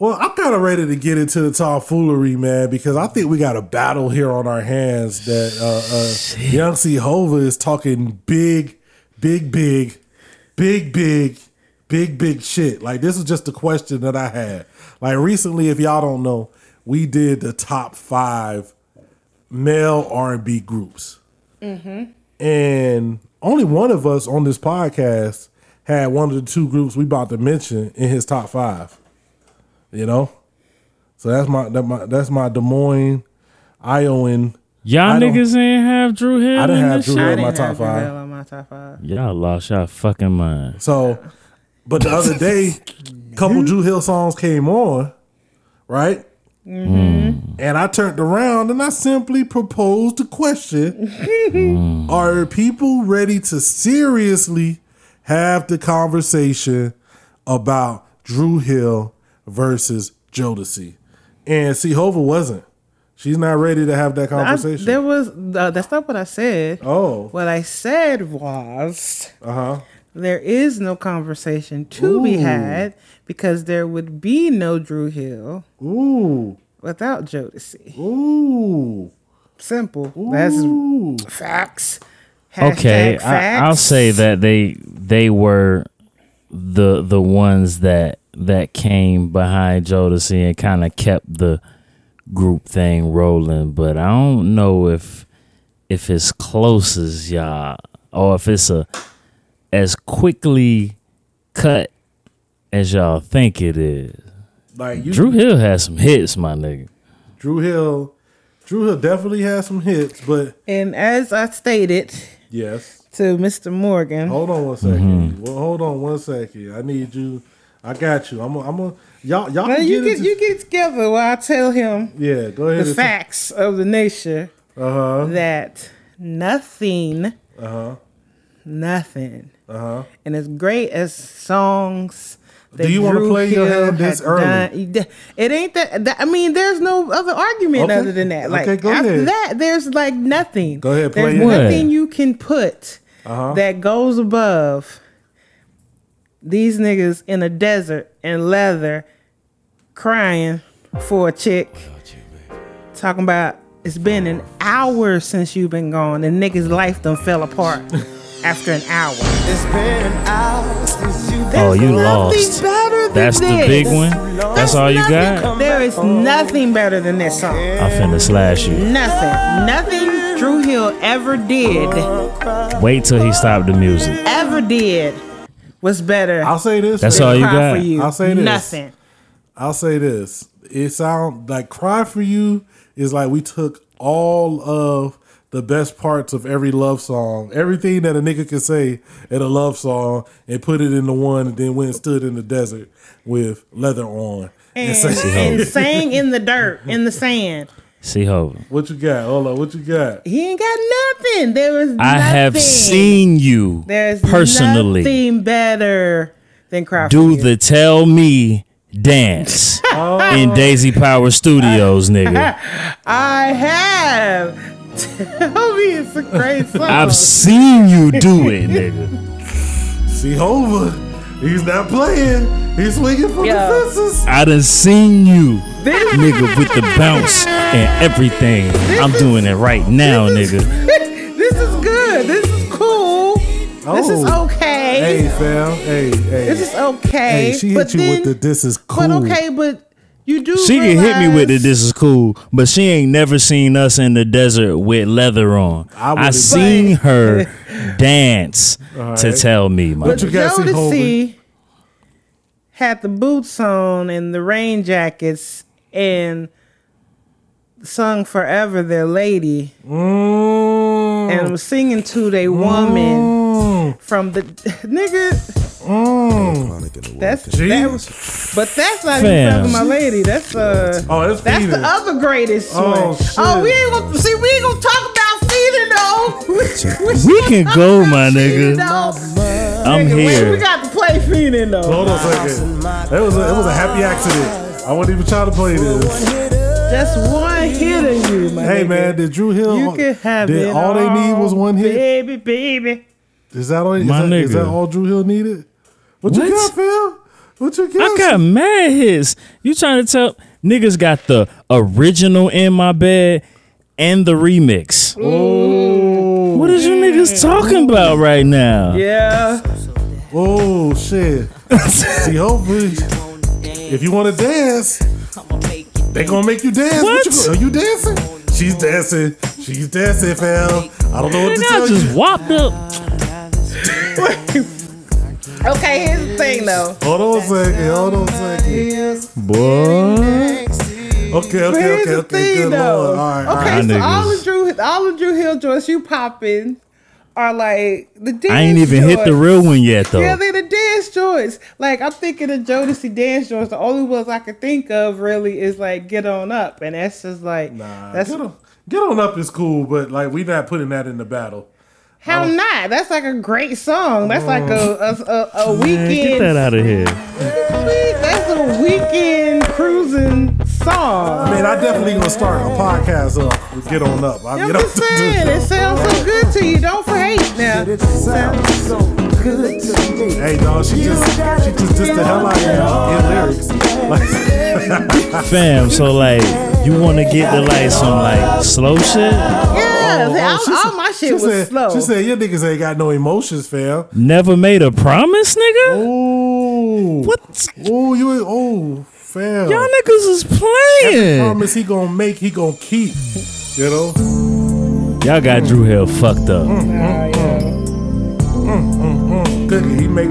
Well, I'm kind of ready to get into the tomfoolery, man, because I think we got a battle here on our hands that uh, uh, Young C. Hova is talking big, big, big, big, big, big, big shit. Like, this is just a question that I had. Like, recently, if y'all don't know, we did the top five male R&B groups. And only one of us on this podcast had one of the two groups we about to mention in his top five. You know, so that's my, that my that's my Des Moines, Iowan. Y'all I niggas ain't have Dru Hill I didn't in have Dru? Hill in my top five. Hill on my top five. Y'all lost y'all fucking mind. So, but the other day, couple Dru Hill songs came on, right? Mm-hmm. And I turned around and I simply proposed the question: mm. Are people ready to seriously have the conversation about Dru Hill versus Jodeci? And see, Hova wasn't. She's not ready to have that I, conversation. there was uh, that's not what I said. oh, What I said was uh huh. there is no conversation to be had because there would be no Dru Hill Ooh, without Jodeci. ooh, Simple. ooh. That's facts. Okay, Hashtag I, I'll say that they they were the the ones that that came behind Jodeci and kind of kept the group thing rolling. But I don't know if if it's close as y'all or if it's a as quickly cut as y'all think it is. like you, Dru Hill has some hits, my nigga. Dru Hill, Dru Hill definitely has some hits, but And as I stated yes. to Mr. Morgan, Hold on one second. Mm-hmm. Well, hold on one second. I need you. I got you. I'm. A, I'm. A, y'all. Y'all can you get get into, you get together while I tell him Yeah. Go ahead. the facts of the nation Uh huh. that nothing, Uh huh. nothing, Uh huh. and as great as songs. that Do you wanna Drew play your hand this early? done- it ain't that, that. I mean, there's no other argument Okay. other than that. Like Okay, go after ahead. that, there's like nothing. Go ahead, play There's nothing you can put Uh-huh. that goes above these niggas in a desert in leather, crying for a chick, talking about it's been an hour since you've been gone, and niggas' life done fell apart after an hour. It's been an hour since you Oh, you Nothing lost. better than That's the big one. That's all you got. There is nothing better than this song. I'm finna slash you. Nothing. Nothing Dru Hill ever did, Wait till he stopped the music. ever did, was better. I'll say this. That's all you got. For you. I'll say this. Nothing. I'll say this. It sound like "Cry for You" is like we took all of the best parts of every love song, everything that a nigga can say in a love song, and put it into one, and then went and stood in the desert with leather on. And, And, say, and sang in the dirt, in the sand. C-Hova. "What you got? Hold on, what you got?" He ain't got nothing. There was nothing. I have seen you There's personally nothing better than cry for do the tell me dance oh. in Daisy Power Studios, nigga. I have. Tell me it's a great song. I've seen you do it, nigga. C-Hova, he's not playing. He's swinging for Yo. the fences. I done seen you, This- nigga, with the bounce and everything. I'm doing it right now, nigga. this is good. This is cool. This is Oh. okay. Hey, fam. Hey, hey. This is okay. hey, she but hit you then, with the "This is cool." But okay, but you do. She can hit me with it. This is cool, but she ain't never seen us in the desert with leather on. I I, would've- seen her dance to tell me, my But you got, C. Jodeci had the boots on and the rain jackets and sung "Forever Their Lady" Mm, and was singing to their woman from the nigga. mm. That's Gee. that was, but that's not Fam. even "Forever My Lady." That's uh. Oh, that's That's the other greatest Oh, one. shit. Oh, we ain't gonna see. We ain't gonna talk about Feenin' though. We can go, my nigga. I'm Nigga, wait, here. We got to play Feenin' though. Hold on a second. It was a, it was a happy accident. I wasn't even try to play this. Just one hit of you, my Hey nigga. man, did Dru Hill? You can have did it. all they need was one hit? baby, baby. Is that all? Is My that, is nigga. that all Dru Hill needed? What, you What? got, Phil? What you got? I got mad hits. You trying to tell niggas got the original in my bed and the remix. Oh, What is you niggas talking about right now? Yeah. oh shit. See, hopefully, if you want to dance, they gonna make you dance. What? you, are you dancing? She's dancing. She's dancing, fam. I don't know what to Nigga, tell I just you. whopped up. Okay, here's the thing though. Hold on a second. Hold on a second. Boy. Okay, okay, okay, the okay. thing Good though. lord. All right, all okay, right. so all the Dru all the Dru Hill joints you popping are like the dance I ain't even hit the real one yet though. Yeah, they're the dance joints. Like I'm thinking of Jodeci dance joints. The only ones I can think of really is like Get On Up, and that's just like Nah, that's get on, get on up is cool, but like we not putting that in the battle. How oh. not. That's like a great song. That's like a oh. a, a, a Man, get weekend. that out of here. That's a weekend cruising song. Man, I definitely gonna start a podcast up with Get On Up. I I'm get up just saying, it sounds so good to you. Don't for hate now. It sounds so good to me. Hey, dog, she just she just dissed the hell out of you in lyrics. Like, Fam, so like you wanna get the like some like slow shit? Yeah, oh, all, she all said- my shit was said, slow. She said, "Your niggas ain't got no emotions, fam." Never made a promise, nigga? Ooh, What? Ooh, you ain't- oh, fam. Y'all niggas is playing. promise he gonna make, he gonna keep. You know, Y'all got Dru Hill fucked up. Mm-mm. Cookie, he make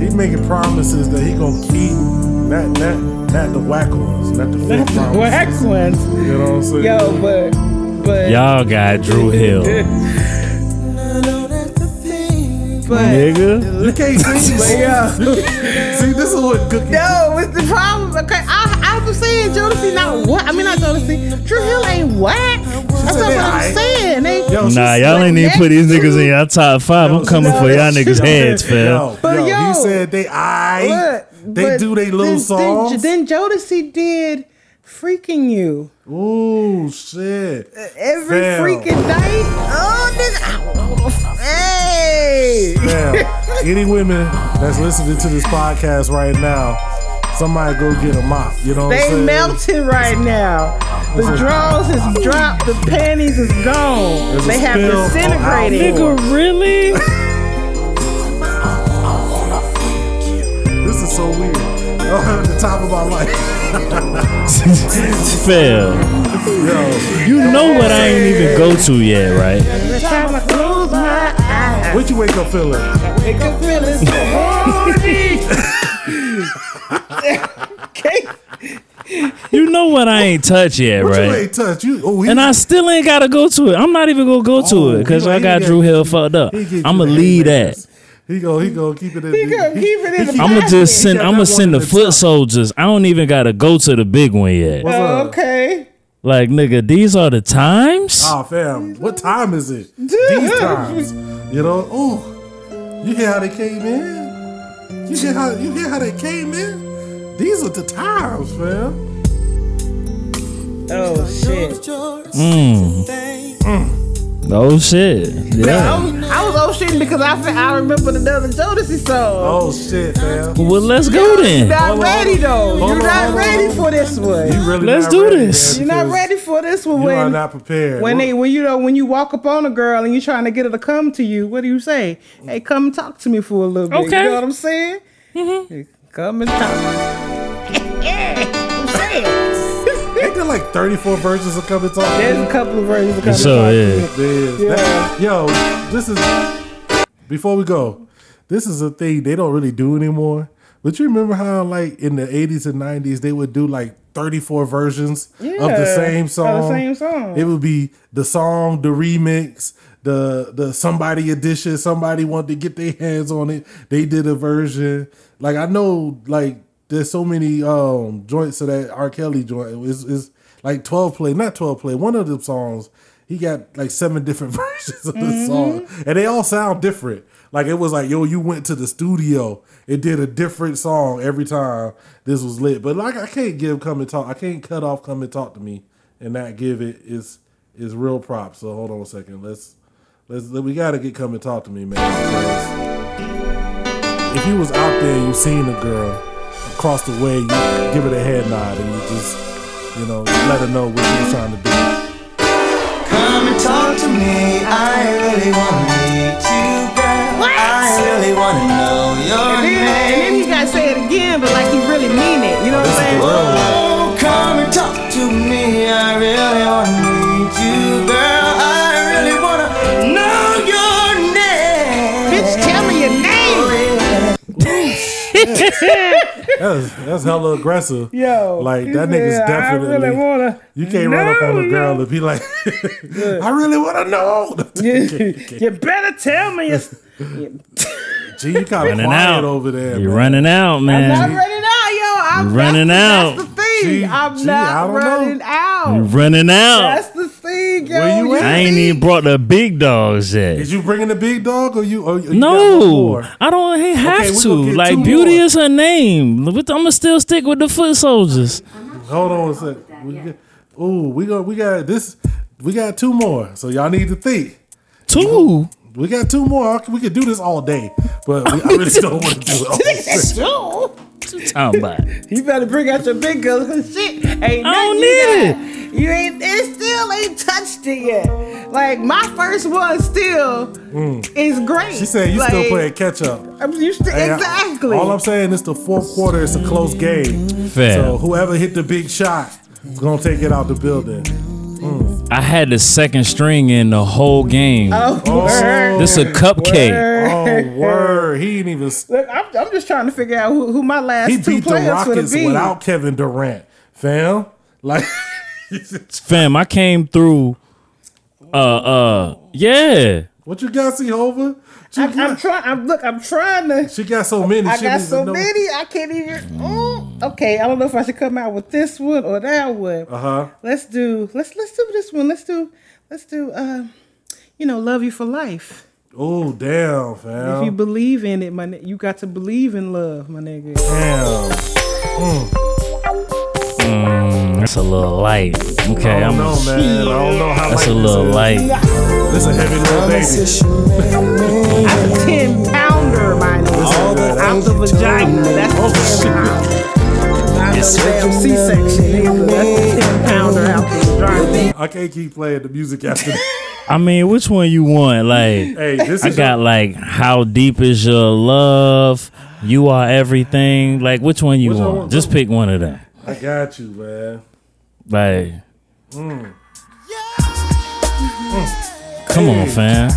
he making promises that he gonna keep. Not not not the whack ones, not the fake promises. Wax ones. You know what I'm saying? Yo, but but Y'all got Dru Hill. but Nigga. You can't sing, but yo. See, this is what Cookie. No, it's the problem. Okay, I I was saying Jodeci not what I mean not Jodeci. Dru Hill ain't whack. That's not what I'm saying. They, Yo, Nah, y'all ain't even put these niggas in y'all top five. I'm coming no, for y'all niggas' heads, fam. But yo, yo, he said they I Look, they do they little then, songs. Then, then Jodeci did "Freaking You" Ooh, shit. every Fam. freaking night. Oh, nigga. Hey. Damn. Any women that's listening to this podcast right now, somebody go get a mop. You know what I'm They saying? melting right now. The drawers is dropped. The panties is gone. There's they have disintegrated. our Nigga, really? This is so weird. The top of my life. Fam. Yo, You know what I ain't even go to yet, right? Every time I close my eyes, what you wake up feeling? wake up feeling so horny. okay. You know what I ain't touch yet, What you right? ain't touch? You oh And I still ain't gotta go to it. I'm not even gonna go to Oh, it because I got Dru Hill fucked up. you I'ma the leave that. Haymakers. He go he go keep it in. He gonna keep it in the I'ma just send. I'ma send the foot top. soldiers. I don't even gotta go to the big one yet. What's up? Okay. Like nigga, these are the times. Ah, fam. What time is it? These times. You know. Oh, you hear how they came in? You hear how you hear how they came in? These are the times, fam. Oh shit. mm Oh shit. Yeah. Was, I was shitting because I fe- I remember another Jodeci song. Oh shit, fam. Well, let's go then. You're then. not Hold on, ready though. hold You're on, not on, ready on. for this one. You really Let's not do ready, this. man, You're not because ready for this one You are when not prepared. when What- they when you know when you walk up on a girl and you're trying to get her to come to you. What do you say? Hey, come talk to me for a little bit. Okay. You know what I'm saying? Mm-hmm. Come and talk. I'm saying. Ain't there like 34 versions of Come and Talk? There's a couple of versions of come So and yeah. talk. There is. That- yo, this is before we go. This is a thing they don't really do anymore. But you remember how like in the 80s and 90s they would do like 34 versions of the same of the song. same song. It would be the song, the remix, the the somebody edition. Somebody wanted to get their hands on it. They did a version. Like I know like there's so many um joints of that R. Kelly joint. Is is like 12 play, not 12 play. One of the songs he got like seven different versions of the mm-hmm. song, and they all sound different. Like it was like, yo, you went to the studio and did a different song every time this was lit. But like, I can't give come and talk. I can't cut off come and talk to me and not give it is is real props. So hold on a second. Let's let's we got to get come and talk to me, man. If you was out there and you seen a girl across the way, you give her a head nod and you just, you know, let her know what you're trying to do. And to me. I really wanna meet you, girl. I really wanna know your And then, and then name. he gotta say it again, but like he really mean it. You know what I'm saying? Oh, come and talk to me. I really wanna meet you, girl. I really wanna know your name. Bitch, tell me your name. Oh, That's that's hella aggressive. Yo, like that nigga's said, definitely. I really wanna. you can't run up on a girl you. and be like, "I really want to know." You, you better tell me. It's, Gee, you kind of Running quiet out. over there. You're man. running out, man. I'm not man. running out, yo. I'm You're running that's, out. That's. Gee, I'm gee, not don't know. running out. You're running out. That's the thing, yo. Where you at? I ain't even brought the big dogs yet. Is you bringing the big dog or you? Or you got No. I don't ain't have Okay, to. Like Beauty more. is her name. I'm gonna still stick with the foot soldiers. Hold on a sec. We got, ooh, we got we got this. We got two more, so y'all need to think. Two. We got two more. We could do this all day, but we, I really don't want to do it. All day. Talking about. You better bring out your big girl cause shit ain't nothing don't you need got. You ain't it still ain't touched it yet. Like my first one still is great. Mm. She said you like, still playing catch up. I'm used to Hey, I- exactly. all I'm saying is the fourth quarter is a close game. Fair. So whoever hit the big shot is gonna take it out the building. I had the second string in the whole game. oh, word. This a cupcake. Oh word, he ain't even. Look, I'm, I'm just trying to figure out who, who my last He two beat the players for the Rockets be. without Kevin Durant, fam. Like, Fam, I came through. Uh, uh, yeah. what you got, Jehovah? She I'm, I'm trying. I'm look. I'm trying to. she got so many. I she got so know. many. I can't even. Mm, okay, I don't know if I should come out with this one or that one. Uh huh. Let's do. Let's let's do this one. Let's do. Let's do. Uh, you know, love you for life. Oh damn, fam. If you believe in it, my ni- you got to believe in love, my nigga. Damn. That's a little light. Okay, I I'm. don't know, man. I don't know how That's light a little this light. is. A heavy little baby. I'm a ten pounder, my nigga. Out the vagina. That's Oh, the ten pounder. Not damn C-section either. That's the ten pounder out the vagina. I can't keep playing the music after that. I mean, which one you want? Like, Hey, this is. I is got like, how deep is your love? You are everything. Like, which one you Which one- want? Just pick one of them. I got you, man. Like, Mm. come on, fam.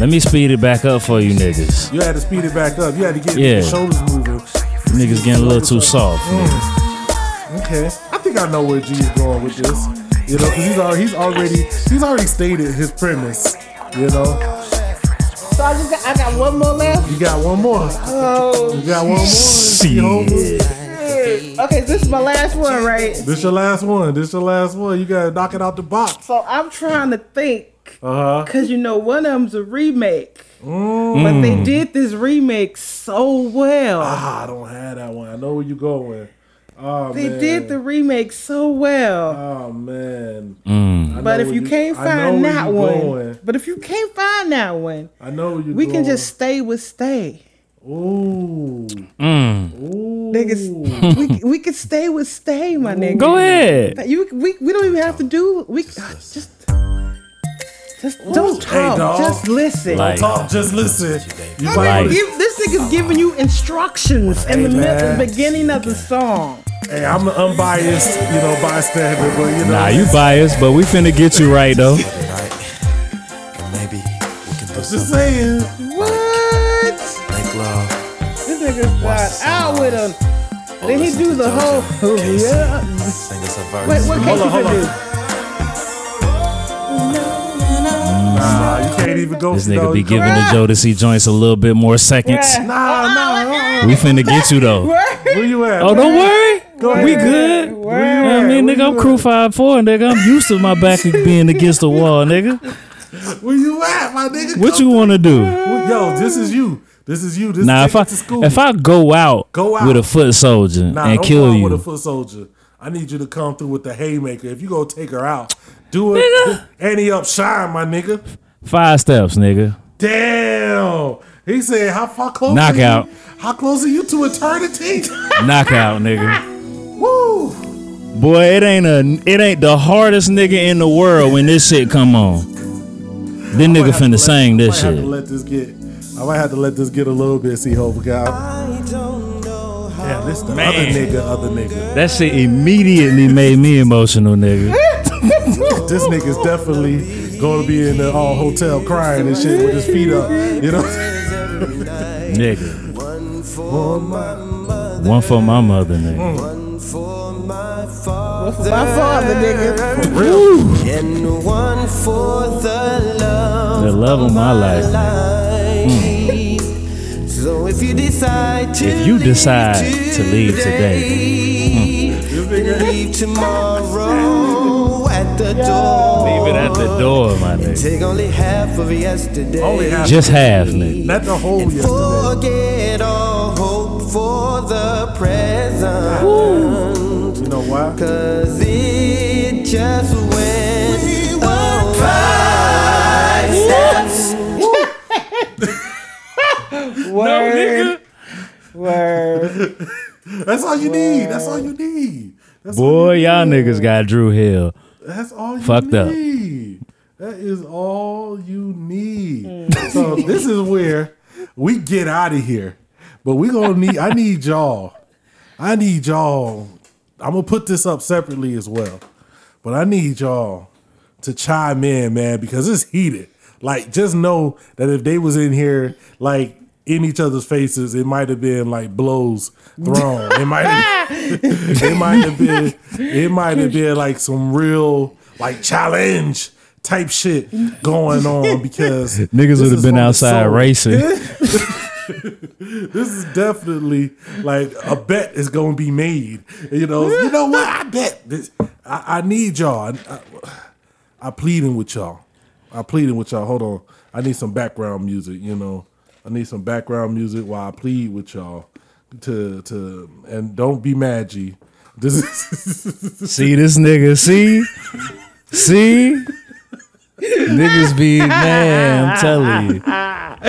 Let me speed it back up for you niggas. You had to speed it back up. You had to get Yeah. your shoulders moving. Niggas getting a little too soft. Mm. Okay, I think I know where G is going with this. You know, 'cause he's already he's already he's already stated his premise. You know, So I just got, I got one more left. you got one more. Oh, You got one more. Jehovah. Shit. shit. okay. This is my last one, right? This your last one. This your last one. You gotta knock it out the box. So I'm trying to think. Uh huh. Cause you know one of them's a remake, but they did this remake so well. Ah, I don't have that one. I know where you going. Oh they man. did the remake so well. Oh man. Mm. But if where you can't find that one, going. but if you can't find that one, I know where you. we can just stay with stay. Ooh. Mm. Ooh. Niggas, we we could stay with stay, my nigga. Go ahead. You we, we don't even have to do we just just don't Hey, talk. dog. just listen. Like- Talk. Just listen. You I might mean, Like- wanna- give, this nigga's giving you instructions in the middle, man. beginning of the song. Hey, I'm an unbiased, you know, bystander, but you know. Nah, you biased, but we finna get you right though. Right? And maybe we can do Just saying. What? like love. This nigga's got out with him. Then he do the whole yeah. Sing us a verse. Wait, what Hold can on, hold you on. do? Nah, you can't even go. This nigga be giving the Jodeci joints a little bit more seconds. Yeah. Nah, oh, nah. Oh, we finna get you though. Where you at? Oh, don't worry. Go We ahead. good. Word. I mean, nigga, I'm crew five four, nigga. I'm used to my back being against the wall, nigga. Where you at, my nigga? What you wanna do? Yo, this is you. This is you. This Now, take if I to school. if I go out, Go out. with a foot soldier nah, and don't kill go out you, with a foot soldier. I need you to come through with the haymaker. If you go take her out, do it. Nigga. Annie up, shine, my nigga. five steps, nigga. Damn. He said, how far close? Knockout. Are you? How close are you to eternity? Knockout, nigga. Woo! Boy, it ain't a it ain't the hardest nigga in the world when this shit come on. Then I nigga have to finna let- sing I this might have shit. to let this get. I might have to let this get a little bit. See, hope guy. Yeah, this the Man. other nigga, other nigga. That shit immediately made me emotional, nigga. This nigga's definitely going to be in the all hotel crying and shit with his feet up. You know. Nigga. One for my mother, One for my mother, nigga. Mm. one for my father, My father, nigga. and one for the love, The love of my life. life. So if you decide to If you decide to leave today, then leave tomorrow at the door. Leave it at the door, my nigga. Take only half of yesterday. Only half. Just half, nigga. Not the whole yesterday. Forget all hope for the present. You know why? Cause it just went awry. Steps. Word. Word. That's all you need. That's all you need. That's Boy, you y'all need. niggas got Dru Hill. That's all you Fucked up. need. That is all you need. Mm. so this is where we get out of here. But we gonna need I need y'all. I need y'all. I'm gonna put this up separately as well. But I need y'all to chime in, man, because it's heated. Like, just know that if they was in here, like in each other's faces, it might have been like blows thrown. It might have, it might have been, it might have been like some real like challenge type shit going on because Niggas would have been outside racing. This is definitely like a bet is going to be made. You know, you know what? I bet this. I, I need y'all. I, I, I pleading with y'all. I pleading with y'all. Hold on. I need some background music. You know, I need some background music while I plead with y'all to to and don't be mad, G. This is See this nigga, see? See? Niggas be man, I'm telling you. I'm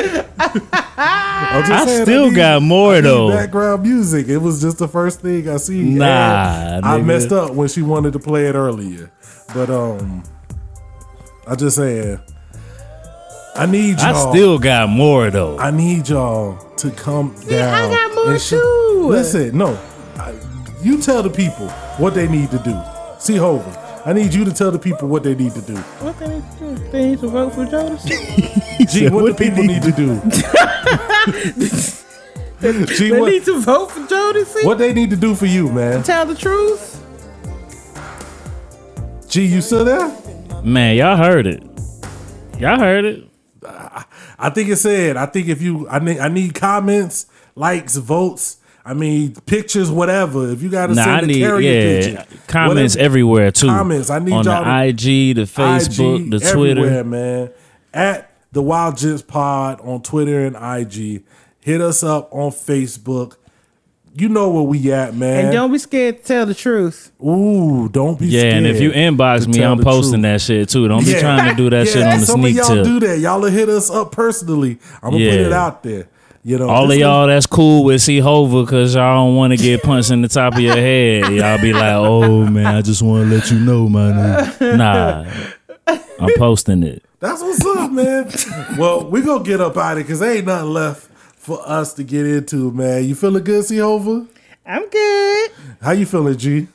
I saying, still need- got more, I need though. Background music. It was just the first thing I see. Nah, I messed up when she wanted to play it earlier. But um, I just saying, I need y'all. I still got more though. I need y'all to come down. I got more and sh- too. Listen, no, I, you tell the people what they need to do. See, Hover, I need you to tell the people what they need to do. What they need to do? They need to vote for Jodeci? G, what, what the people need to do? G, They what, need to vote for Jodeci? what they need to do for you, man? Tell the truth? G, you still there? Man, y'all heard it. Y'all heard it. I think it said. I think if you, I need, I need comments, likes, votes. I mean, pictures, whatever. If you got to Nah, send I a need carrier yeah picture, comments whatever. everywhere too. Comments. I need on y'all the IG, the Facebook, IG, the Twitter. man. At the Wild Gents Pod on Twitter and IG. Hit us up on Facebook. You know where we at, man. And don't be scared to tell the truth. Ooh, don't be Yeah, scared. and if you inbox me, I'm posting truth. that shit too. Don't be trying to do that shit Yeah, on the some sneak of y'all tip. do that. Y'all will hit us up personally. I'm gonna put it out there. You know, All of y'all that's cool with C Hova because y'all don't want to get punched in the top of your head. Y'all be like, oh man, I just want to let you know, my nigga. Nah, I'm posting it. That's what's up, man. well, we gonna get up out of it because there ain't nothing left for us to get into, man. You feeling good, Hova? I'm good. How you feeling, G?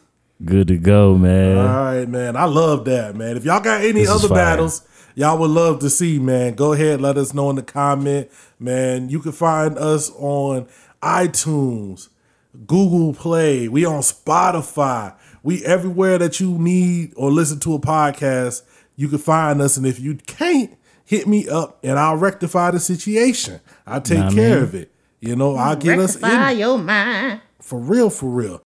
Good to go, man. All right, man. I love that, man. If y'all got any This other battles y'all would love to see, man, go ahead. Let us know in the comment, man. You can find us on iTunes, Google Play. We on Spotify. We everywhere that you need or listen to a podcast. You can find us, and if you can't, hit me up, and I'll rectify the situation. I'll take Nah, care man. of it. You know, I'll get us in Rectify your mind. for real, for real.